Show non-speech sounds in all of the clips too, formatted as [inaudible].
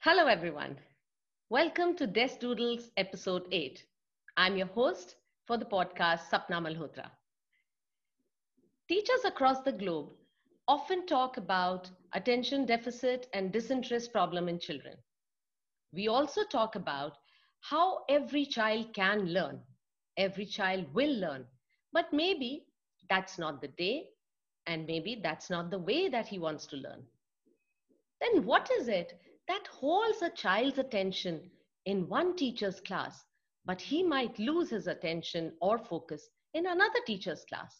Hello, everyone. Welcome to Desk Doodles episode 8. I'm your host for the podcast, Sapna Malhotra. Teachers across the globe often talk about attention deficit and disinterest problem in children. We also talk about how every child can learn. Every child will learn, but maybe that's not the day, and maybe that's not the way that he wants to learn. Then what is it that holds a child's attention in one teacher's class, but he might lose his attention or focus in another teacher's class?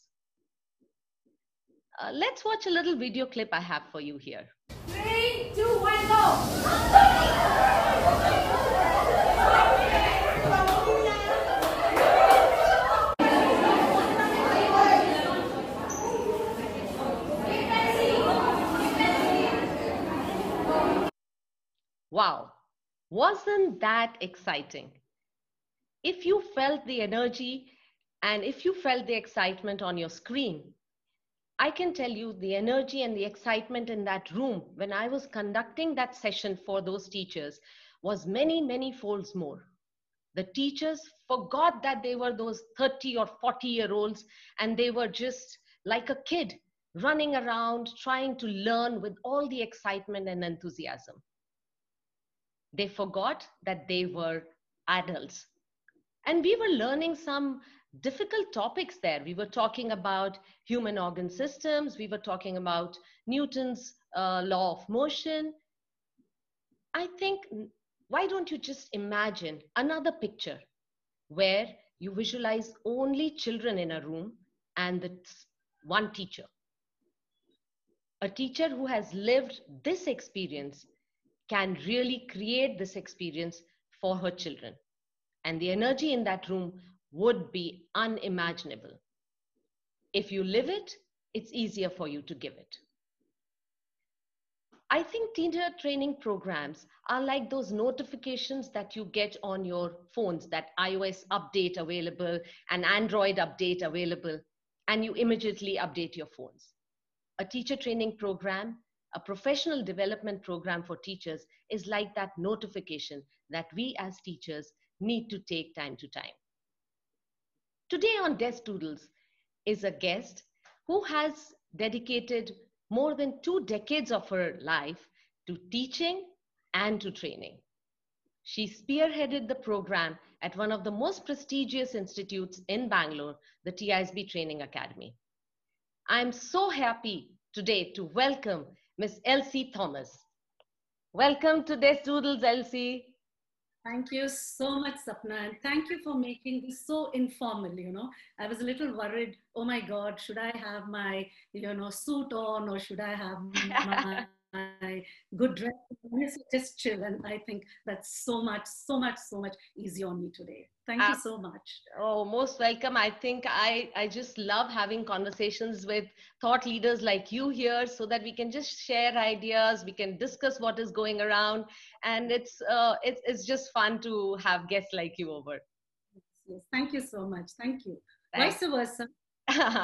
Uh, let's watch a little video clip I have for you here. Three, two, one, go! Wow, wasn't that exciting? If you felt the energy and if you felt the excitement on your screen, I can tell you the energy and the excitement in that room when I was conducting that session for those teachers was many, many folds more. The teachers forgot that they were those 30 or 40 year olds and they were just like a kid running around trying to learn with all the excitement and enthusiasm. They forgot that they were adults. And we were learning some difficult topics there. We were talking about human organ systems, we were talking about Newton's uh, law of motion. I think, why don't you just imagine another picture where you visualize only children in a room and the one teacher? A teacher who has lived this experience can really create this experience for her children. And the energy in that room would be unimaginable. If you live it, it's easier for you to give it. I think teacher training programs are like those notifications that you get on your phones that iOS update available and Android update available, and you immediately update your phones. A teacher training program, a professional development program for teachers is like that notification that we as teachers need to take time to time. Today on Desk Doodles is a guest who has dedicated more than two decades of her life to teaching and to training. She spearheaded the program at one of the most prestigious institutes in Bangalore, the TISB Training Academy. I'm so happy today to welcome Miss Elsie Thomas. Welcome to Desk Doodles, Elsie. Thank you so much, Sapna, and thank you for making this so informal. You know, I was a little worried. Oh my God, should I have my you know suit on, or should I have [laughs] my, my good dress? Just chill, and I think that's so much, so much, so much easy on me today. Thank you so much. Oh, most welcome. I think I, I just love having conversations with thought leaders like you here so that we can just share ideas, we can discuss what is going around. And it's, uh, it's, it's just fun to have guests like you over. Yes, yes. Thank you so much. Thank you. Thanks. Vice versa.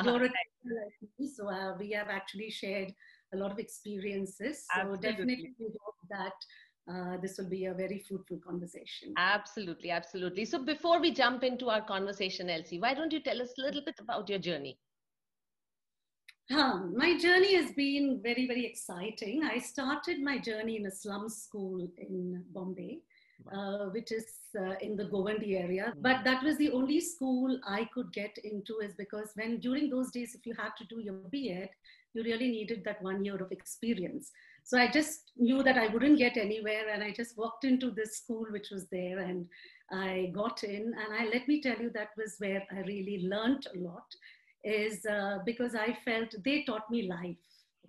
You're a so uh, we have actually shared a lot of experiences. So Absolutely. definitely we hope that uh, this will be a very fruitful conversation. Absolutely, absolutely. So before we jump into our conversation, Elsie, why don't you tell us a little bit about your journey? My journey has been very, very exciting. I started my journey in a slum school in Bombay, uh, which is uh, in the Govandi area. Mm-hmm. But that was the only school I could get into, is because when during those days, if you had to do your BEd, you really needed that one year of experience. So I just knew that I wouldn't get anywhere, and I just walked into this school which was there, and I got in. And I let me tell you, that was where I really learned a lot, is uh, because I felt they taught me life.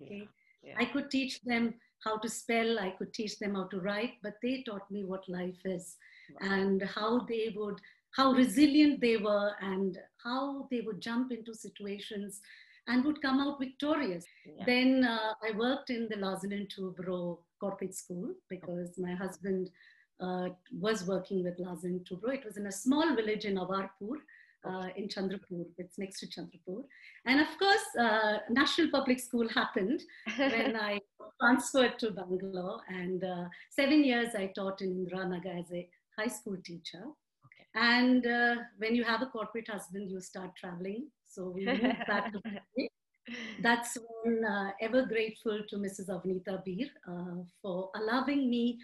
Okay, yeah. Yeah. I could teach them how to spell, I could teach them how to write, but they taught me what life is wow. and how they would how resilient they were and how they would jump into situations and would come out victorious. Yeah. Then uh, I worked in the Larsen and Toubro corporate school because my husband uh, was working with Larsen and Toubro. It was in a small village in Awarpur, uh, in Chandrapur. It's next to Chandrapur. And of course, uh, National Public School happened [laughs] when I transferred to Bangalore. And uh, seven years I taught in Indiranagar as a high school teacher. Okay. And uh, when you have a corporate husband, you start traveling. So we moved back to. [laughs] That's when uh, ever grateful to Mrs. Avnita Bir uh, for allowing me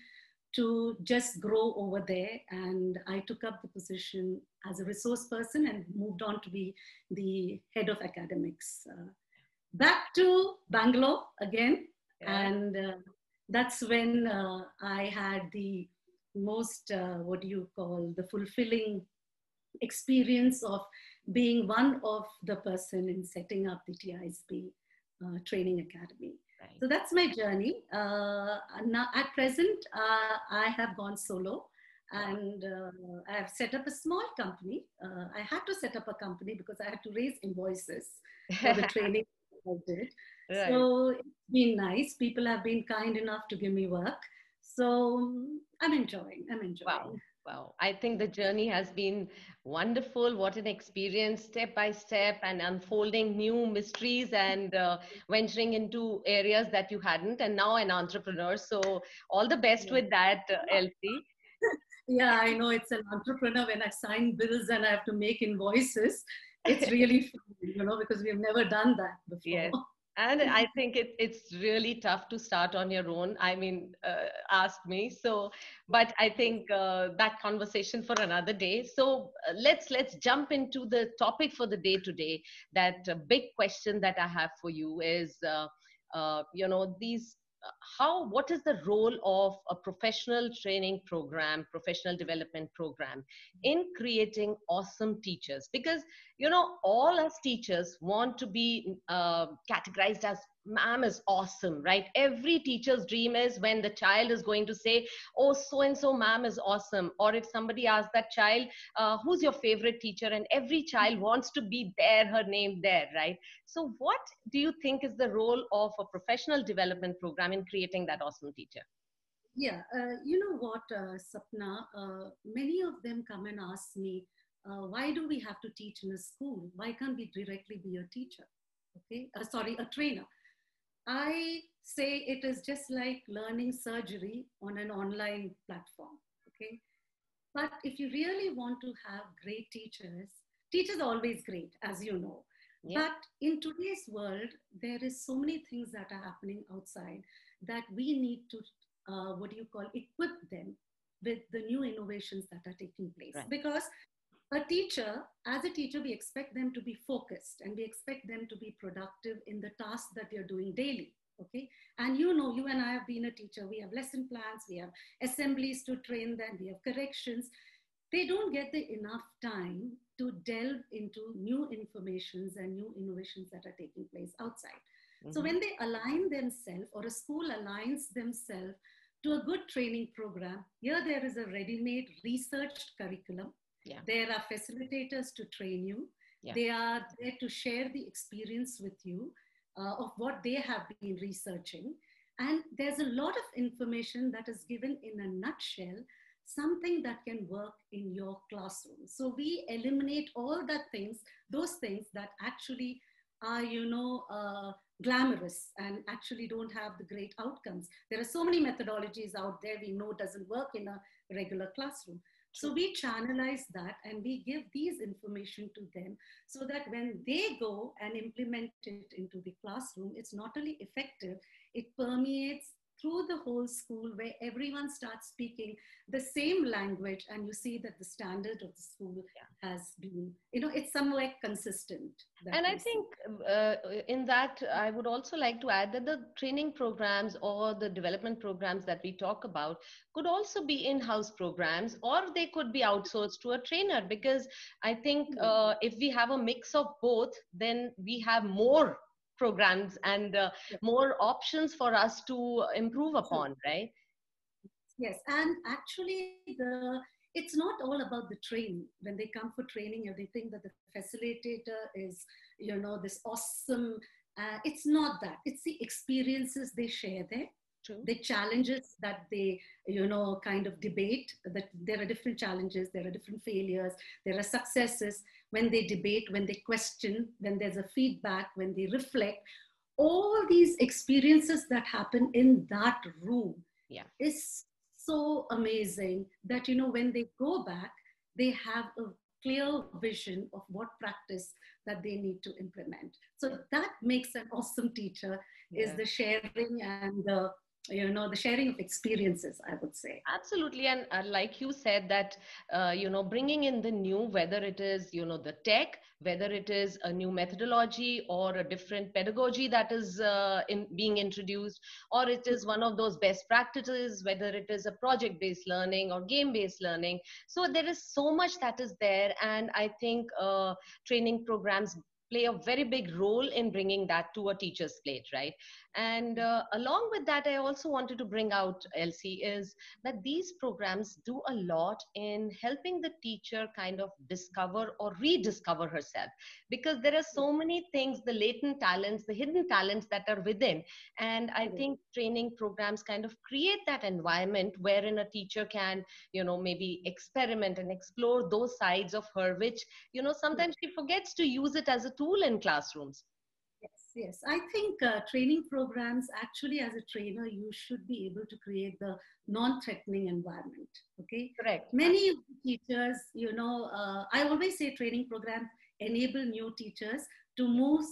to just grow over there. And I took up the position as a resource person and moved on to be the head of academics. Uh, back to Bangalore again. Yeah. And uh, that's when uh, I had the most, uh, what do you call, the fulfilling experience of being one of the person in setting up the TISB uh, training academy. Right. So that's my journey. Uh, now, at present, uh, I have gone solo and uh, I have set up a small company. Uh, I had to set up a company because I had to raise invoices for the [laughs] training I did. Right. So it's been nice. People have been kind enough to give me work. So I'm enjoying. I'm enjoying. Wow. Wow. I think the journey has been wonderful. What an experience, step by step, and unfolding new mysteries and uh, venturing into areas that you hadn't, and now an entrepreneur. So, all the best Yeah. with that, uh, Elsie. [laughs] Yeah, I know it's an entrepreneur when I sign bills and I have to make invoices. It's [laughs] really fun, you know, because we've never done that before. Yes. And I think it, it's really tough to start on your own. I mean, uh, ask me. So, but I think uh, that conversation for another day. So uh, let's let's jump into the topic for the day today. That uh, big question that I have for you is, uh, uh, you know, these how what is the role of a professional training program, professional development program in creating awesome teachers? Because you know all us teachers want to be uh, categorized as ma'am is awesome right every teacher's dream is when the child is going to say oh so and so ma'am is awesome or if somebody asks that child uh, who's your favorite teacher and every child wants to be there her name there right so what do you think is the role of a professional development program in creating that awesome teacher Yeah, uh, you know what, uh, Sapna? Uh, many of them come and ask me, uh, why do we have to teach in a school? Why can't we directly be a teacher? Okay, uh, sorry, a trainer. I say it is just like learning surgery on an online platform. Okay, but if you really want to have great teachers, teachers are always great, as you know. yeah But in today's world, there is so many things that are happening outside that we need to, uh, what do you call, equip them with the new innovations that are taking place. Right. Because a teacher, as a teacher, we expect them to be focused and we expect them to be productive in the tasks that they're doing daily. Okay. And you know, you and I have been a teacher. We have lesson plans, we have assemblies to train them, we have corrections. They don't get the enough time to delve into new informations and new innovations that are taking place outside. So Mhm. when they align themselves or a school aligns themselves to a good training program, here there is a ready-made researched curriculum. Yeah. There are facilitators to train you. Yeah. They are there to share the experience with you uh, of what they have been researching. And there's a lot of information that is given in a nutshell, something that can work in your classroom. So we eliminate all that things, those things that actually are, you know, uh, glamorous and actually don't have the great outcomes. There are so many methodologies out there we know doesn't work in a regular classroom. So we channelize that and we give these information to them so that when they go and implement it into the classroom, it's not only effective, it permeates through the whole school where everyone starts speaking the same language and you see that the standard of the school has been, you know, it's somewhere consistent. and i think uh, in that i would also like to add that the training programs or the development programs that we talk about could also be in-house programs or they could be outsourced to a trainer because i think Hmm. uh, if we have a mix of both then we have more programs and uh, more options for us to improve upon right Yes, and actually, the it's not all about the training. When they come for training, and they think that the facilitator is, you know, this awesome. Uh, it's not that. It's the experiences they share there. True. the challenges that they you know kind of debate that there are different challenges there are different failures there are successes when they debate when they question when there's a feedback when they reflect all these experiences that happen in that room Yeah. is so amazing that you know when they go back they have a clear vision of what practice that they need to implement so that makes an awesome teacher is the sharing and the you know the sharing of experiences i would say Absolutely, and uh, like you said, that uh, you know, bringing in the new, whether it is you know the tech, whether it is a new methodology or a different pedagogy that is uh, in being introduced, or it is one of those best practices, whether it is a project-based learning or game-based learning. So there is so much that is there, and I think uh, training programs play a very big role in bringing that to a teacher's plate, right? And uh, along with that, I also wanted to bring out, Elsie, is that these programs do a lot in helping the teacher kind of discover or rediscover herself. Because there are so many things the latent talents the hidden talents that are within. And i think training programs kind of create that environment wherein a teacher can you know maybe experiment and explore those sides of her which you know sometimes she forgets to use it as a tool in classrooms Yes. I think uh, training programs, actually, as a trainer, you should be able to create the non threatening environment. Okay. correct Many teachers, you know, uh, I always say training programs enable new teachers to move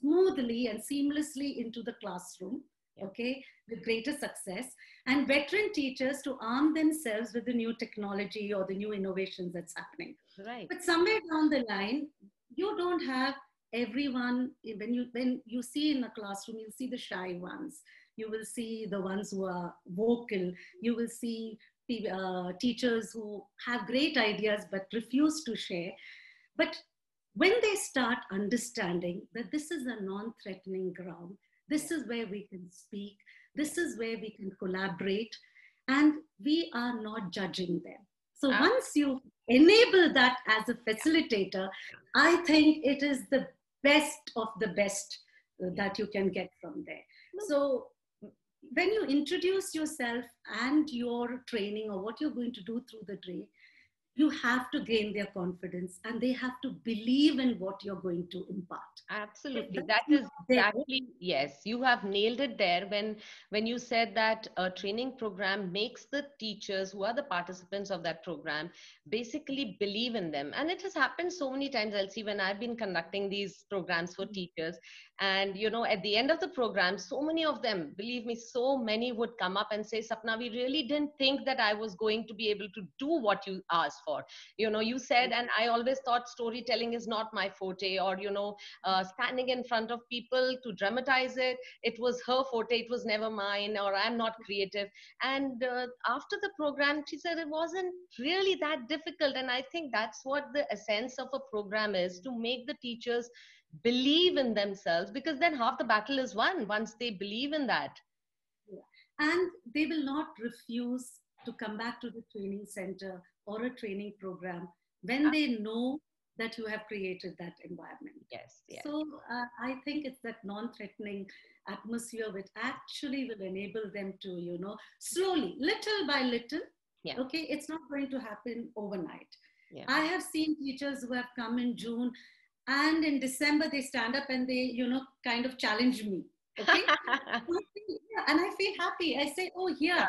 smoothly and seamlessly into the classroom. Okay, with greater success, and veteran teachers to arm themselves with the new technology or the new innovations that's happening. right But somewhere down the line, you don't have everyone when you when you see in a classroom you'll see the shy ones. You will see the ones who are vocal. You will see uh, teachers who have great ideas but refuse to share. But when they start understanding that this is a non-threatening ground this is where we can speak this is where we can collaborate and we are not judging them. So Ah. once you enable that as a facilitator i think it is the best of the best uh, that you can get from there. So when you introduce yourself and your training or what you're going to do through the day you have to gain their confidence and they have to believe in what you're going to impart. Absolutely. If that's is exactly yes you have nailed it there when when you said that a training program makes the teachers who are the participants of that program basically believe in them. And it has happened so many times. Elsie when i've been conducting these programs for mm-hmm. teachers and you know at the end of the program so many of them believe me so many would come up and say sapna we really didn't think that i was going to be able to do what you asked for. You know you said and i always thought storytelling is not my forte or you know uh, standing in front of people to dramatize it. It was her forte. It was never mine or i'm not creative. And uh, after the program she said it wasn't really that difficult. And i think that's what the essence of a program is to make the teachers believe in themselves because then half the battle is won once they believe in that. And they will not refuse to come back to the training center or a training program when they know that you have created that environment. Yes yes. So uh, i think it's that non-threatening atmosphere which actually will enable them to you know slowly little by little Yeah. okay it's not going to happen overnight. Yeah. I have seen teachers who have come in june and in december they stand up and they you know kind of challenge me okay? [laughs] And i feel happy. I say oh yeah.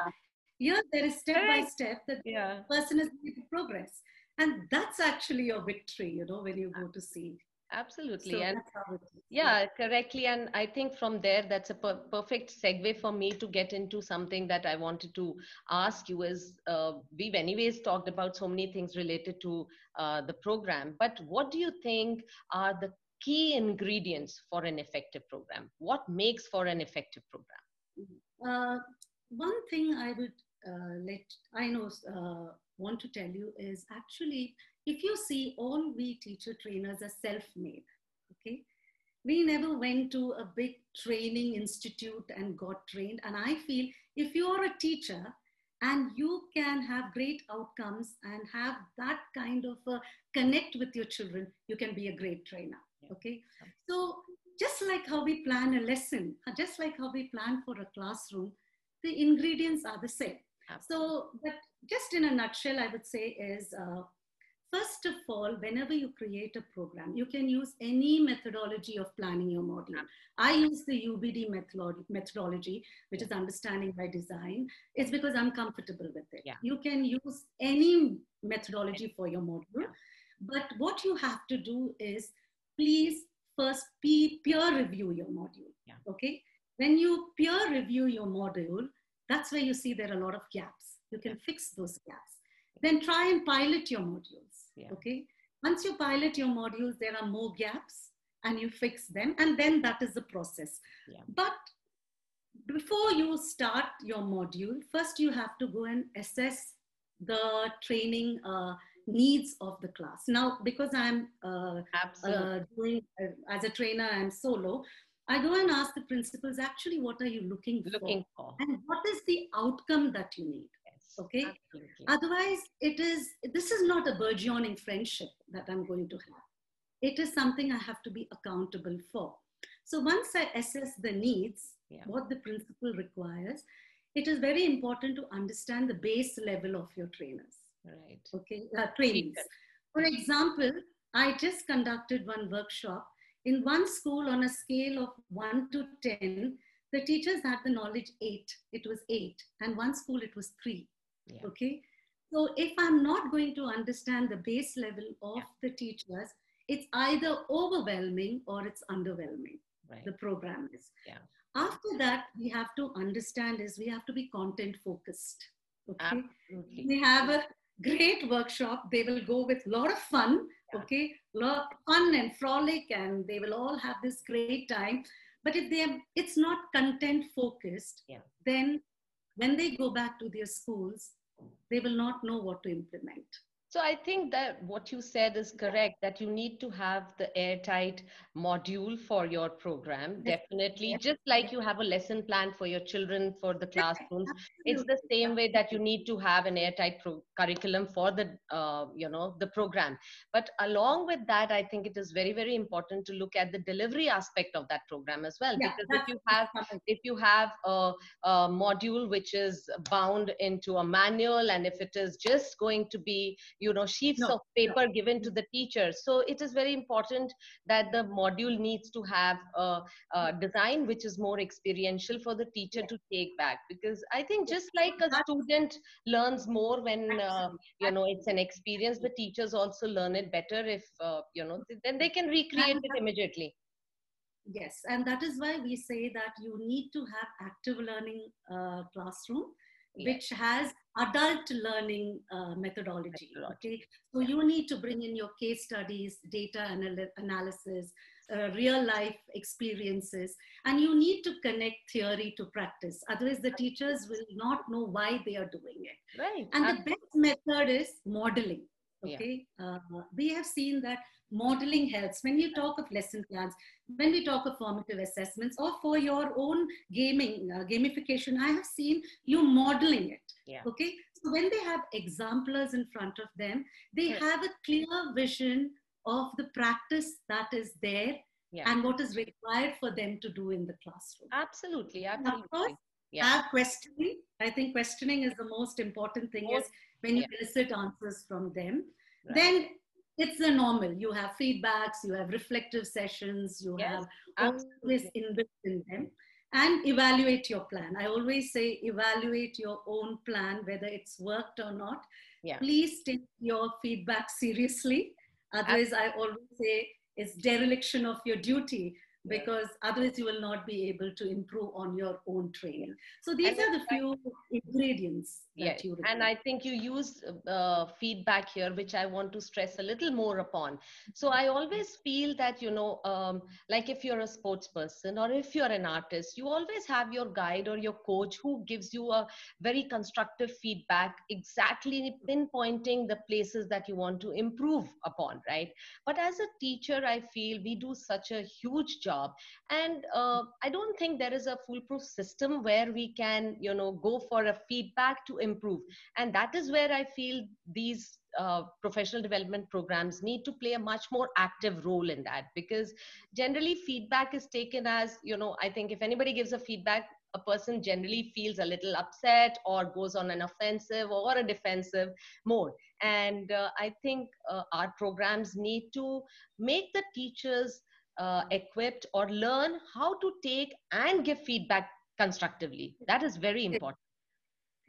here there is step by step that yeah. the person is making progress. And that's actually your victory you know when you go to see absolutely. So and that's how it is. yeah correctly. And i think from there that's a per- perfect segue for me to get into something that i wanted to ask you is uh, we've anyways talked about so many things related to uh, the program but what do you think are the key ingredients for an effective program? What makes for an effective program? Uh, one thing I would uh, let I know uh, want to tell you is actually if you see all we teacher trainers are self-made, okay. We never went to a big training institute and got trained. And I feel if you are a teacher and you can have great outcomes and have that kind of a connect with your children, you can be a great trainer. Okay. So just like how we plan a lesson, just like how we plan for a classroom, the ingredients are the same. So, but just in a nutshell, I would say is uh, first of all, whenever you create a program, you can use any methodology of planning your module. I use the UBD methodology, methodology which is understanding by design. It's because I'm comfortable with it. Yeah. You can use any methodology for your module. Yeah. But what you have to do is please first peer review your module. Yeah. Okay. When you peer review your module, that's where you see there are a lot of gaps. You can fix those gaps. Then try and pilot your modules. Yeah. Okay. Once you pilot your modules, there are more gaps and you fix them. And then that is the process. Yeah. But before you start your module, first you have to go and assess the training uh, needs of the class. Now, because I'm uh, uh, doing uh, as a trainer, I'm solo. I go and ask the principals, actually, what are you looking, Looking for. for? And what is the outcome that you need? Yes. okay. Absolutely. Otherwise, it is, this is not a burgeoning friendship that I'm going to have. It is something I have to be accountable for. So once I assess the needs, Yeah. what the principal requires, it is very important to understand the base level of your trainers Right. okay, uh, trainings. For example, I just conducted one workshop. In one school, on a scale of 1 to 10, the teachers had the knowledge 8. It was 8. And one school, it was 3. Yeah. Okay. So if I'm not going to understand the base level of Yeah. the teachers, it's either overwhelming or it's underwhelming Right. the program is. Yeah. After that, we have to understand is we have to be content focused. Okay Absolutely. we have a great workshop they will go with a lot of fun. Okay. Fun and frolic and they will all have this great time. But if they are, it's not content focused Yeah. then when they go back to their schools they will not know what to implement So I think that what you said is correct, that you need to have the airtight module for your program. Definitely. Yes. Just like you have a lesson plan for your children for the classrooms, it's the same way that you need to have an airtight pro- curriculum for the uh, you know the program but along with that i think it is very very important to look at the delivery aspect of that program as well Yeah, because if you have if you have a, a module which is bound into a manual and if it is just going to be you know sheets No, of paper given to the teacher. So it is very important that the module needs to have a, a design which is more experiential for the teacher Yeah. to take back. Because i think just like a student learns more when uh, you know it's an experience the teachers also learn it better if uh, you know then they can recreate it immediately. Yes, and that is why we say that you need to have active learning uh, classroom, Yes. which has adult learning uh, methodology. Okay, so you need to bring in your case studies, data anal- analysis, uh, real life experiences, and you need to connect theory to practice. Otherwise, the teachers will not know why they are doing it. right And the best method is modeling. Yeah. Okay, uh, we have seen that modeling helps when you talk of lesson plans, when we talk of formative assessments, or for your own gaming uh, gamification. I have seen you modeling it. Yeah. Okay, so when they have examplers in front of them, they Yes. have a clear vision of the practice that is there yeah and what is required for them to do in the classroom. absolutely Of absolutely course, yeah have questioning. I think questioning is the most important thing Most- is when you yeah. elicit answers from them. Right. Then it's the normal. You have feedbacks, you have reflective sessions, you Yes, have all this inbuilt in them. And evaluate your plan. I always say evaluate your own plan, whether it's worked or not. Yeah. Please take your feedback seriously. Otherwise, I always say it's dereliction of your duty. Because otherwise you will not be able to improve on your own training. So these And are the few ingredients you and. I think you used uh, feedback here, which I want to stress a little more upon. So I always feel that, you know, um, like if you're a sports person or if you're an artist, you always have your guide or your coach who gives you a very constructive feedback, exactly pinpointing the places that you want to improve upon, right? But as a teacher, I feel we do such a huge job. And uh, I don't think there is a foolproof system where we can, you know, go for a feedback to improve. And that is where I feel these uh, professional development programs need to play a much more active role in that because generally feedback is taken as, you know, I think if anybody gives a feedback, a person generally feels a little upset or goes on an offensive or a defensive mode. And uh, I think uh, our programs need to make the teachers uh, equipped or learn how to take and give feedback constructively. That is very important.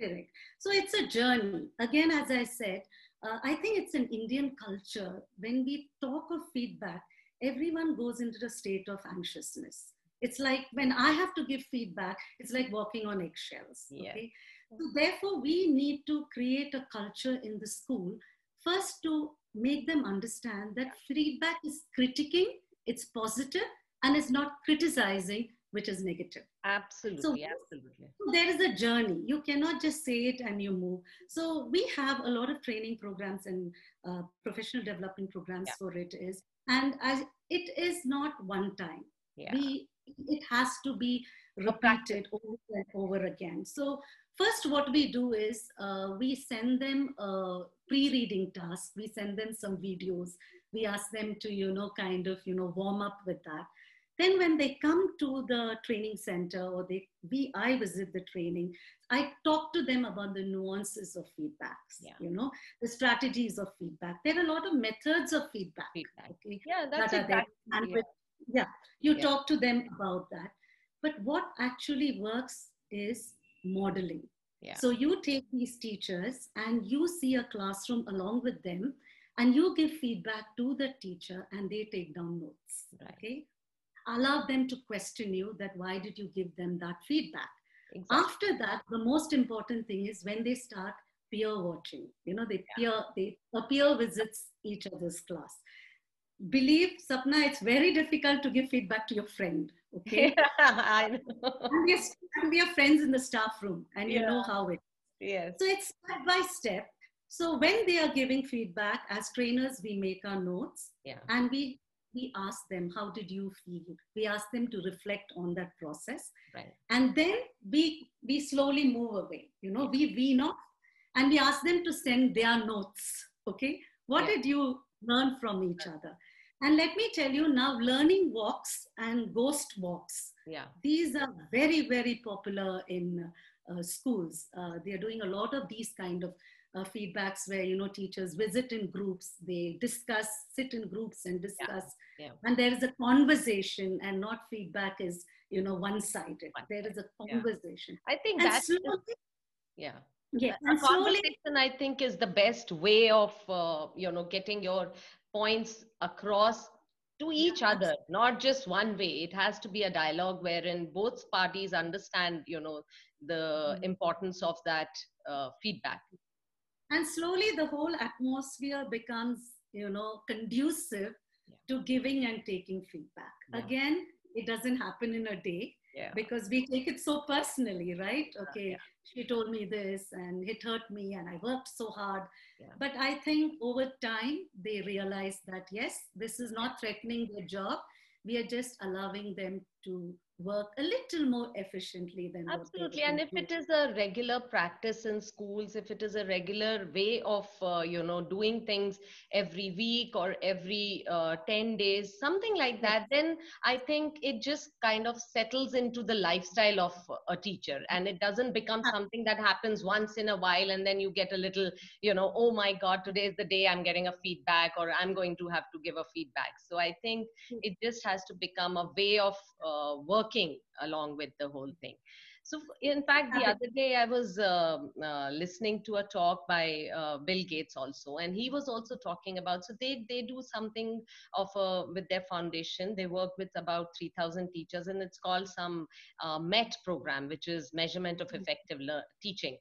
Correct. So it's a journey. Again, as I said, uh, I think it's an Indian culture. When we talk of feedback, everyone goes into a state of anxiousness. It's like when I have to give feedback, it's like walking on eggshells. Yeah. Okay. So therefore, we need to create a culture in the school first to make them understand that feedback is critiquing, it's positive, and it's not criticizing, which is negative. Absolutely, So- absolutely. So there is a journey. You cannot just say it and you move. So we have a lot of training programs and uh, professional development programs Yeah. for it is, and as it is not one time. Yeah. We it has to be repeated over and over again. So first, what we do is uh, we send them a pre-reading task. We send them some videos. We ask them to you know kind of you know warm up with that then when they come to the training center or they we i visit the training i talk to them about the nuances of feedbacks Yeah. you know the strategies of feedback there are a lot of methods of feedback Feedback. okay Yeah, that's that exactly. and yeah. with, yeah you Yeah. talk to them about that but what actually works is modeling Yeah. so you take these teachers and you see a classroom along with them and you give feedback to the teacher and they take down notes Right. okay allow them to question you that why did you give them that feedback Exactly. after that the most important thing is when they start peer watching you know they peer they a peer visits each other's class believe sapna it's very difficult to give feedback to your friend okay [laughs] I know. and, we are, and we are friends in the staff room and you know how it Yes. so it's step by step so when they are giving feedback as trainers we make our notes Yeah. and we we ask them how did you feel we ask them to reflect on that process Right. and then we we slowly move away you know we wean off and we ask them to send their notes okay what Yeah. did you learn from each other and let me tell you now learning walks and ghost walks Yeah. these are very very popular in uh, schools uh, they are doing a lot of these kind of uh, feedbacks where you know teachers visit in groups they discuss sit in groups and discuss yeah. and there is a conversation and not feedback is you know one sided One-sided, there is a yeah. conversation I think and that's slowly, yeah. yeah, a and slowly conversation i think is the best way of uh, you know getting your points across to each Yeah, other not just one way it has to be a dialogue wherein both parties understand you know the Mhm. importance of that uh, feedback and slowly the whole atmosphere becomes you know conducive Yeah. to giving and taking feedback Yeah. again it doesn't happen in a day yeah. Because we take it so personally right? Okay yeah. she told me this and it hurt me and i worked so hard. Yeah. but i think over time they realize that yes this is not threatening their job. We are just allowing them to work a little more efficiently than absolutely and if it is a regular practice in schools if it is a regular way of uh, you know doing things every week or every uh, 10 days something like that then i think it just kind of settles into the lifestyle of a teacher and it doesn't become something that happens once in a while and then you get a little you know oh my god today is the day i'm getting a feedback or i'm going to have to give a feedback. So i think it just has to become a way of uh, working along with the whole thing. So in fact the other day i was um uh, listening to a talk by uh, bill gates also and he was also talking about so they they do something of a, with their foundation. They work with about 3000 teachers and it's called some uh, met program which is measurement of effective lear- teaching.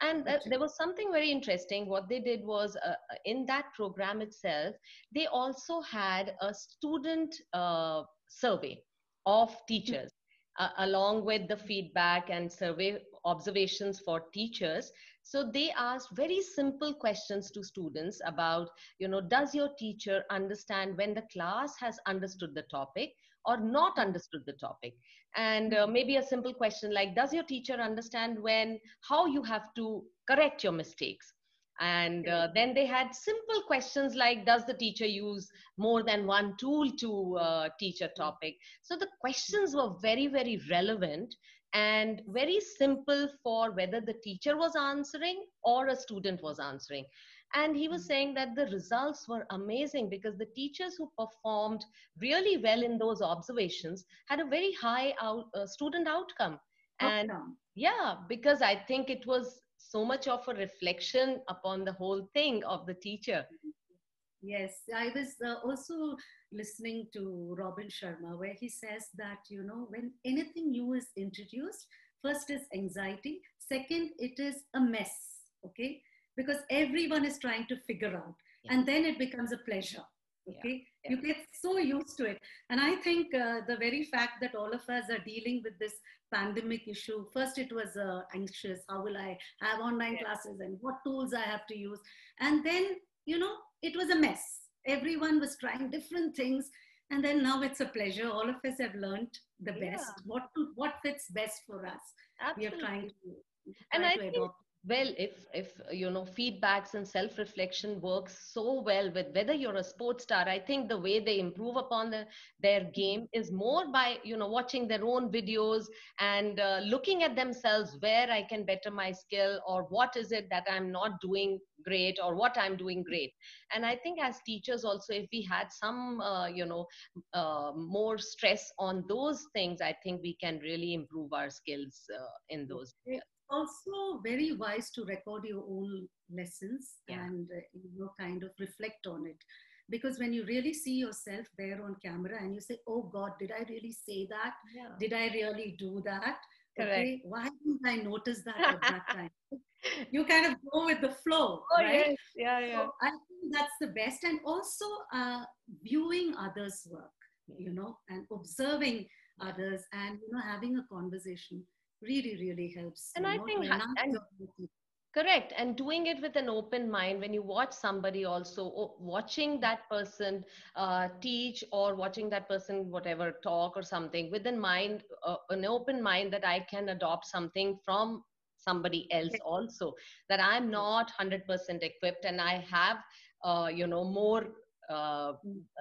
And uh, there was something very interesting. What they did was uh, uh, in that program itself they also had a student uh, survey of teachers uh, along with the feedback and survey observations for teachers. So they asked very simple questions to students about you know does your teacher understand when the class has understood the topic or not understood the topic? And uh, maybe a simple question like does your teacher understand when how you have to correct your mistakes and uh, then they had simple questions like does the teacher use more than one tool to uh, teach a topic? So the questions were very very relevant and very simple for whether the teacher was answering or a student was answering. And he was saying that the results were amazing because the teachers who performed really well in those observations had a very high out, uh, student outcome. And yeah because i think it was so much of a reflection upon the whole thing of the teacher yes i was uh, also listening to robin sharma where he says that you know when anything new is introduced first is anxiety second it is a mess okay because everyone is trying to figure out yeah. and then it becomes a pleasure okay yeah. Yeah. you get so used to it. And i think uh, the very fact that all of us are dealing with this pandemic issue first it was uh, anxious. How will i have online classes and what tools i have to use? And then you know it was a mess. Everyone was trying different things. And then now it's a pleasure. All of us have learned the best. What to, what fits best for us Absolutely. we are trying to and I think, adopt well if if you know feedbacks and self reflection works so well with whether you're a sports star i think the way they improve upon the, their game is more by you know watching their own videos and uh, looking at themselves where i can better my skill or what is it that i'm not doing great or what i'm doing great. And i think as teachers also if we had some uh, you know uh, more stress on those things i think we can really improve our skills uh, in those areas also very wise to record your own lessons yeah. and uh, you know kind of reflect on it. Because when you really see yourself there on camera and you say oh god did i really say that? Yeah. did i really do that? Correct. okay why didn't i notice that at that [laughs] time? You kind of go with the flow oh, right? yes. yeah yeah. So i think that's the best. And also uh, viewing others work you know and observing others and you know having a conversation really really helps and i think and, correct and doing it with an open mind when you watch somebody also watching that person uh, teach or watching that person whatever talk or something with an mind uh, an open mind that i can adopt something from somebody else also that i'm not 100% equipped and i have uh, you know more uh,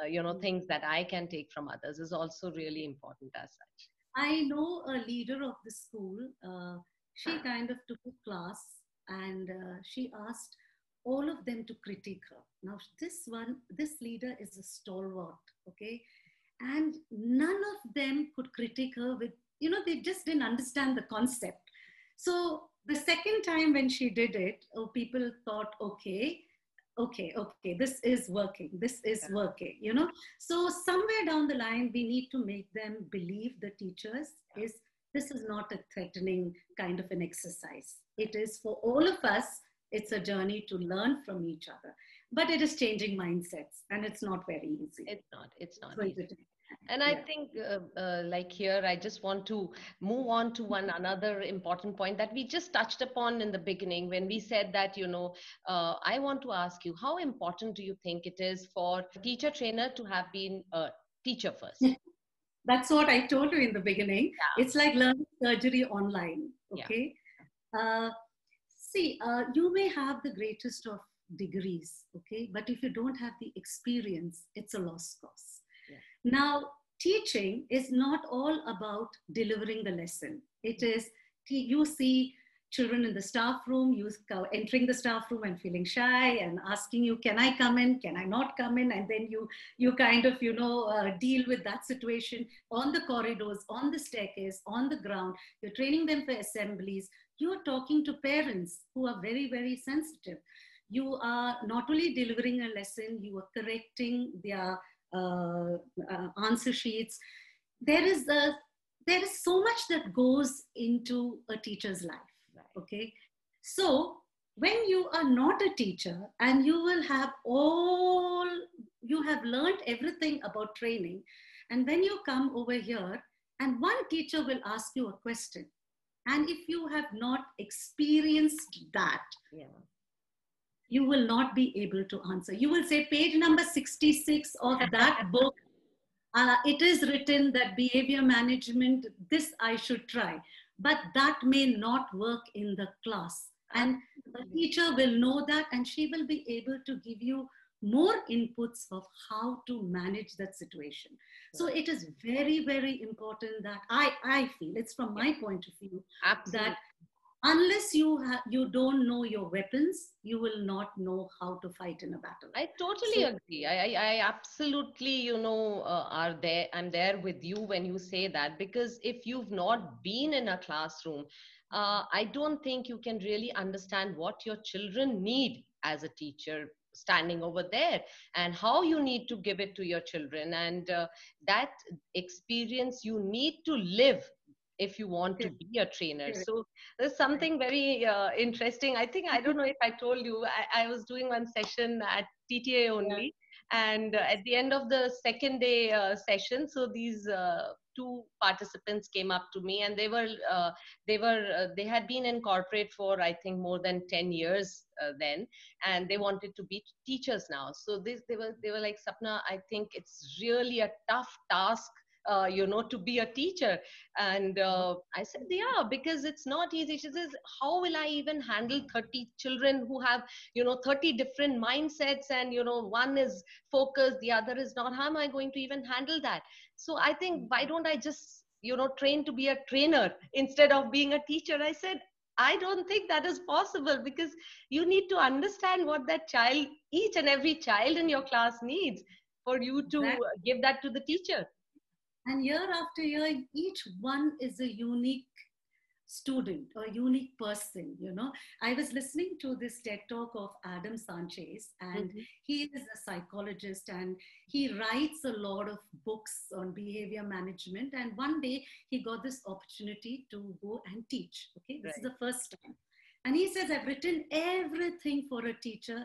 uh, you know things that i can take from others is also really important as such I know a leader of the school. Uh, she kind of took a class and uh, she asked all of them to critique her. Now, this one, this leader is a stalwart, okay? And none of them could critique her with, you know, they just didn't understand the concept. So the second time when she did it, oh, people thought, okay, okay okay this is working this is yeah. working you know? So somewhere down the line we need to make them believe the teachers yeah. is this is not a threatening kind of an exercise. It is for all of us it's a journey to learn from each other. But it is changing mindsets and it's not very easy. It's not it's not easy and i think uh, uh, like here i just want to move on to one [laughs] another important point that we just touched upon in the beginning when we said that you know uh, i want to ask you how important do you think it is for teacher trainer to have been a teacher first? [laughs] That's what i told you in the beginning. Yeah. it's like learning surgery online okay? Yeah. Uh, see uh, you may have the greatest of degrees okay? But if you don't have the experience it's a lost cause now, teaching is not all about delivering the lesson. It is, you see children in the staff room, you entering the staff room and feeling shy and asking you, can I come in? Can I not come in? And then you, you kind of, you know, uh, deal with that situation on the corridors, on the staircase, on the ground. You're training them for assemblies. You're talking to parents who are very, very sensitive. You are not only delivering a lesson, you are correcting their Uh, uh, answer sheets. There is a there is so much that goes into a teacher's life. Okay, so when you are not a teacher and you will have all you have learned everything about training, and when you come over here and one teacher will ask you a question, and if you have not experienced that, yeah you will not be able to answer. You will say, page number 66 of that book, uh, it is written that behavior management, this I should try. But that may not work in the class. And the teacher will know that and she will be able to give you more inputs of how to manage that situation so it is very very important that i i feel it's from my point of view Absolutely. that unless you ha- you don't know your weapons you will not know how to fight in a battle I totally So- agree. I, I, I absolutely, you know, uh, are there. I'm there with you when you say that because if you've not been in a classroom, uh, I don't think you can really understand what your children need as a teacher standing over there and how you need to give it to your children and uh, that experience you need to live if you want to be a trainer. So there's something very uh, interesting. I think i don't know if i told you i, I was doing one session at tta only. And uh, at the end of the second day uh, session so these uh, two participants came up to me and they were uh, they were uh, they had been in corporate for i think more than 10 years uh, then. And they wanted to be teachers now. So this they were they were like sapna i think it's really a tough task uh, you know to be a teacher. And uh, i said yeah because it's not easy. She says how will i even handle 30 children who have you know 30 different mindsets and you know one is focused the other is not? How am i going to even handle that? So i think why don't i just you know train to be a trainer instead of being a teacher? I said i don't think that is possible because you need to understand what that child each and every child in your class needs for you to Exactly. give that to the teacher and year after year each one is a unique student or unique person you know. I was listening to this ted talk of adam sanchez and Mhm. he is a psychologist and he writes a lot of books on behavior management. And one day he got this opportunity to go and teach okay? This is the first time. And he says i've written everything for a teacher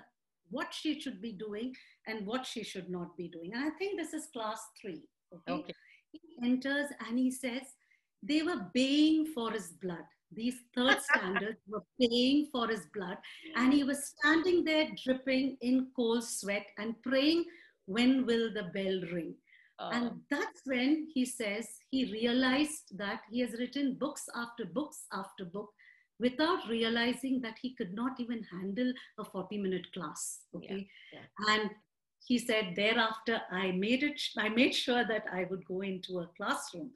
what she should be doing and what she should not be doing. And i think this is class 3 okay, okay he enters and he says they were baying for his blood. These third [laughs] standards were paying for his blood. And he was standing there dripping in cold sweat and praying when will the bell ring? Uh, and that's when he says he realized that he has written books after books after book without realizing that he could not even handle a 40 minute class okay? yeah. and he said thereafter i made it i made sure that i would go into a classroom.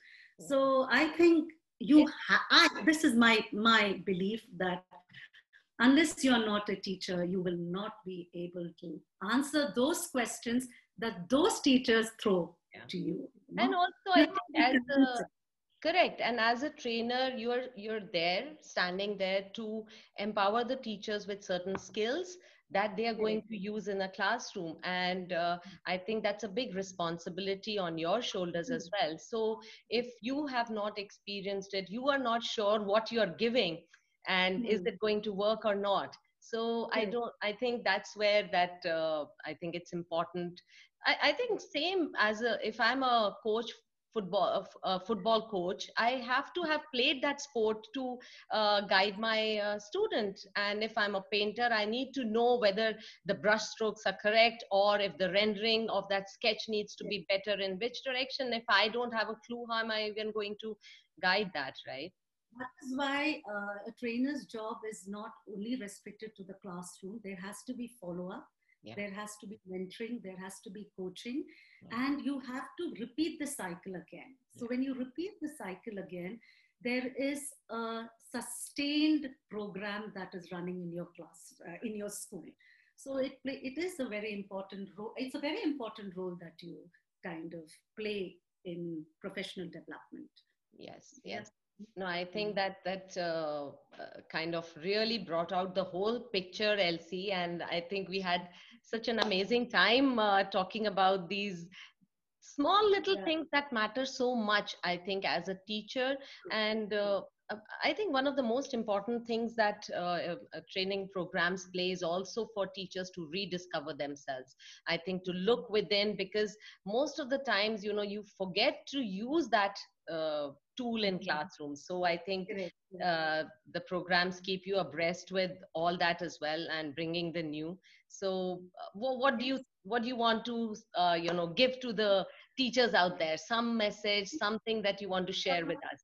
So i think you ha- I, this is my my belief that unless you're not a teacher you will not be able to answer those questions that those teachers throw Yeah. to you, you know? and also i think as a correct. And as a trainer you're you're there standing there to empower the teachers with certain skills that they are going to use in a classroom. And uh, i think that's a big responsibility on your shoulders as well. So if you have not experienced it you are not sure what you're giving and is Hmm. it going to work or not. So i don't i think that's where that uh, i think it's important. I, I think same as a if i'm a coach football a f- a football coach i have to have played that sport to uh, guide my uh, student. And if i'm a painter i need to know whether the brush strokes are correct or if the rendering of that sketch needs to be better in which direction. If i don't have a clue how am i even going to guide that right? That is why uh, a trainer's job is not only restricted to the classroom. There has to be follow up, Yeah. there has to be mentoring, there has to be coaching, Yeah. and you have to repeat the cycle again. So, when you repeat the cycle again, there is a sustained program that is running in your class, uh, in your school. So, it, play, it is a very important role. It's a very important role that you kind of play in professional development. yes yes no i think that that uh, uh, kind of really brought out the whole picture elsie and i think we had such an amazing time uh, talking about these small little Yeah. things that matter so much i think as a teacher. And uh, uh, i think one of the most important things that uh, uh, uh, training programs play is also for teachers to rediscover themselves. I think to look within because most of the times you know you forget to use that uh, tool in classrooms so i think uh, the programs keep you abreast with all that as well and bringing the new. So uh, what, what do you what do you want to uh, you know give to the teachers out there? Some message something that you want to share with us?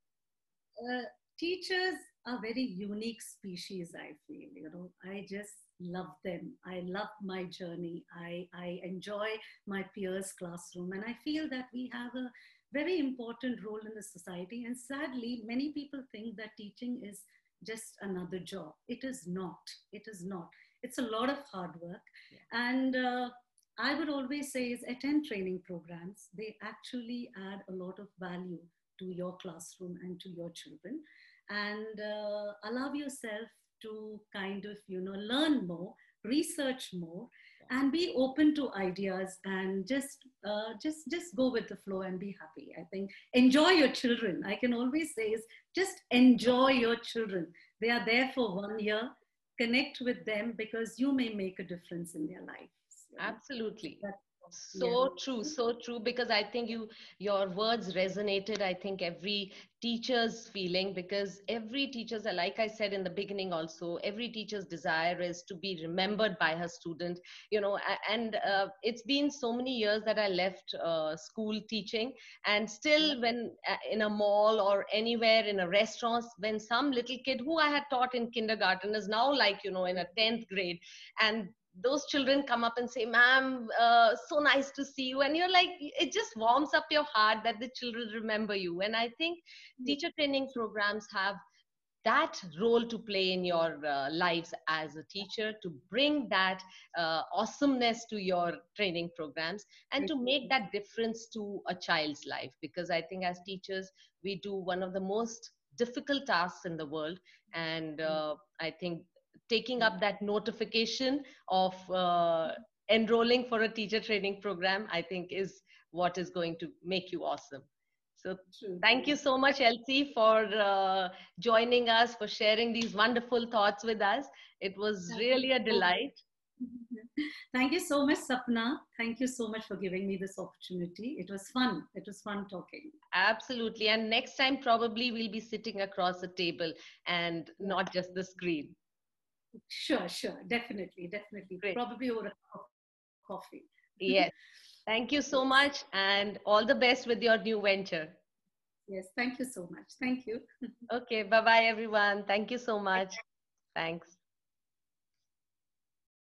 Uh, teachers are very unique species i feel you know, I just love them. I love my journey. I, I enjoy my peers' classroom. And I feel that we have a very important role in the society. And sadly, many people think that teaching is just another job. It is not. It is not. It's a lot of hard work. Yeah. And uh, I would always say is attend training programs. They actually add a lot of value to your classroom and to your children. And uh, allow yourself to kind of, you know, learn more, research more, and be open to ideas and just uh, just just go with the flow and be happy i think. Enjoy your children. I can always say is just enjoy your children. They are there for one year. Connect with them because you may make a difference in their lives. Absolutely. That's so yeah. true so true because i think you your words resonated i think every teacher's feeling because every teacher's like i said in the beginning also every teacher's desire is to be remembered by her student you know and uh, it's been so many years that i left uh, school teaching and still when uh, in a mall or anywhere in a restaurant when some little kid who i had taught in kindergarten is now like you know in a 10th grade and those children come up and say ma'am uh, so nice to see you. And you're like it just warms up your heart that the children remember you. And i think teacher training programs have that role to play in your uh, lives as a teacher to bring that uh, awesomeness to your training programs and to make that difference to a child's life. Because i think as teachers we do one of the most difficult tasks in the world. And uh, i think taking up that notification of uh, enrolling for a teacher training program, I think is what is going to make you awesome. So thank you so much, Elsie, for uh, joining us, for sharing these wonderful thoughts with us. It was really a delight. [laughs] Thank you so much, Sapna. Thank you so much for giving me this opportunity. It was fun. It was fun talking. Absolutely. And next time, probably we'll be sitting across the table and not just the screen. Sure, sure. Definitely, definitely. Great. Probably over a cup of coffee. [laughs] yes. Thank you so much and all the best with your new venture. Yes, thank you so much. Thank you. [laughs] okay, bye bye, everyone. Thank you so much. Thanks.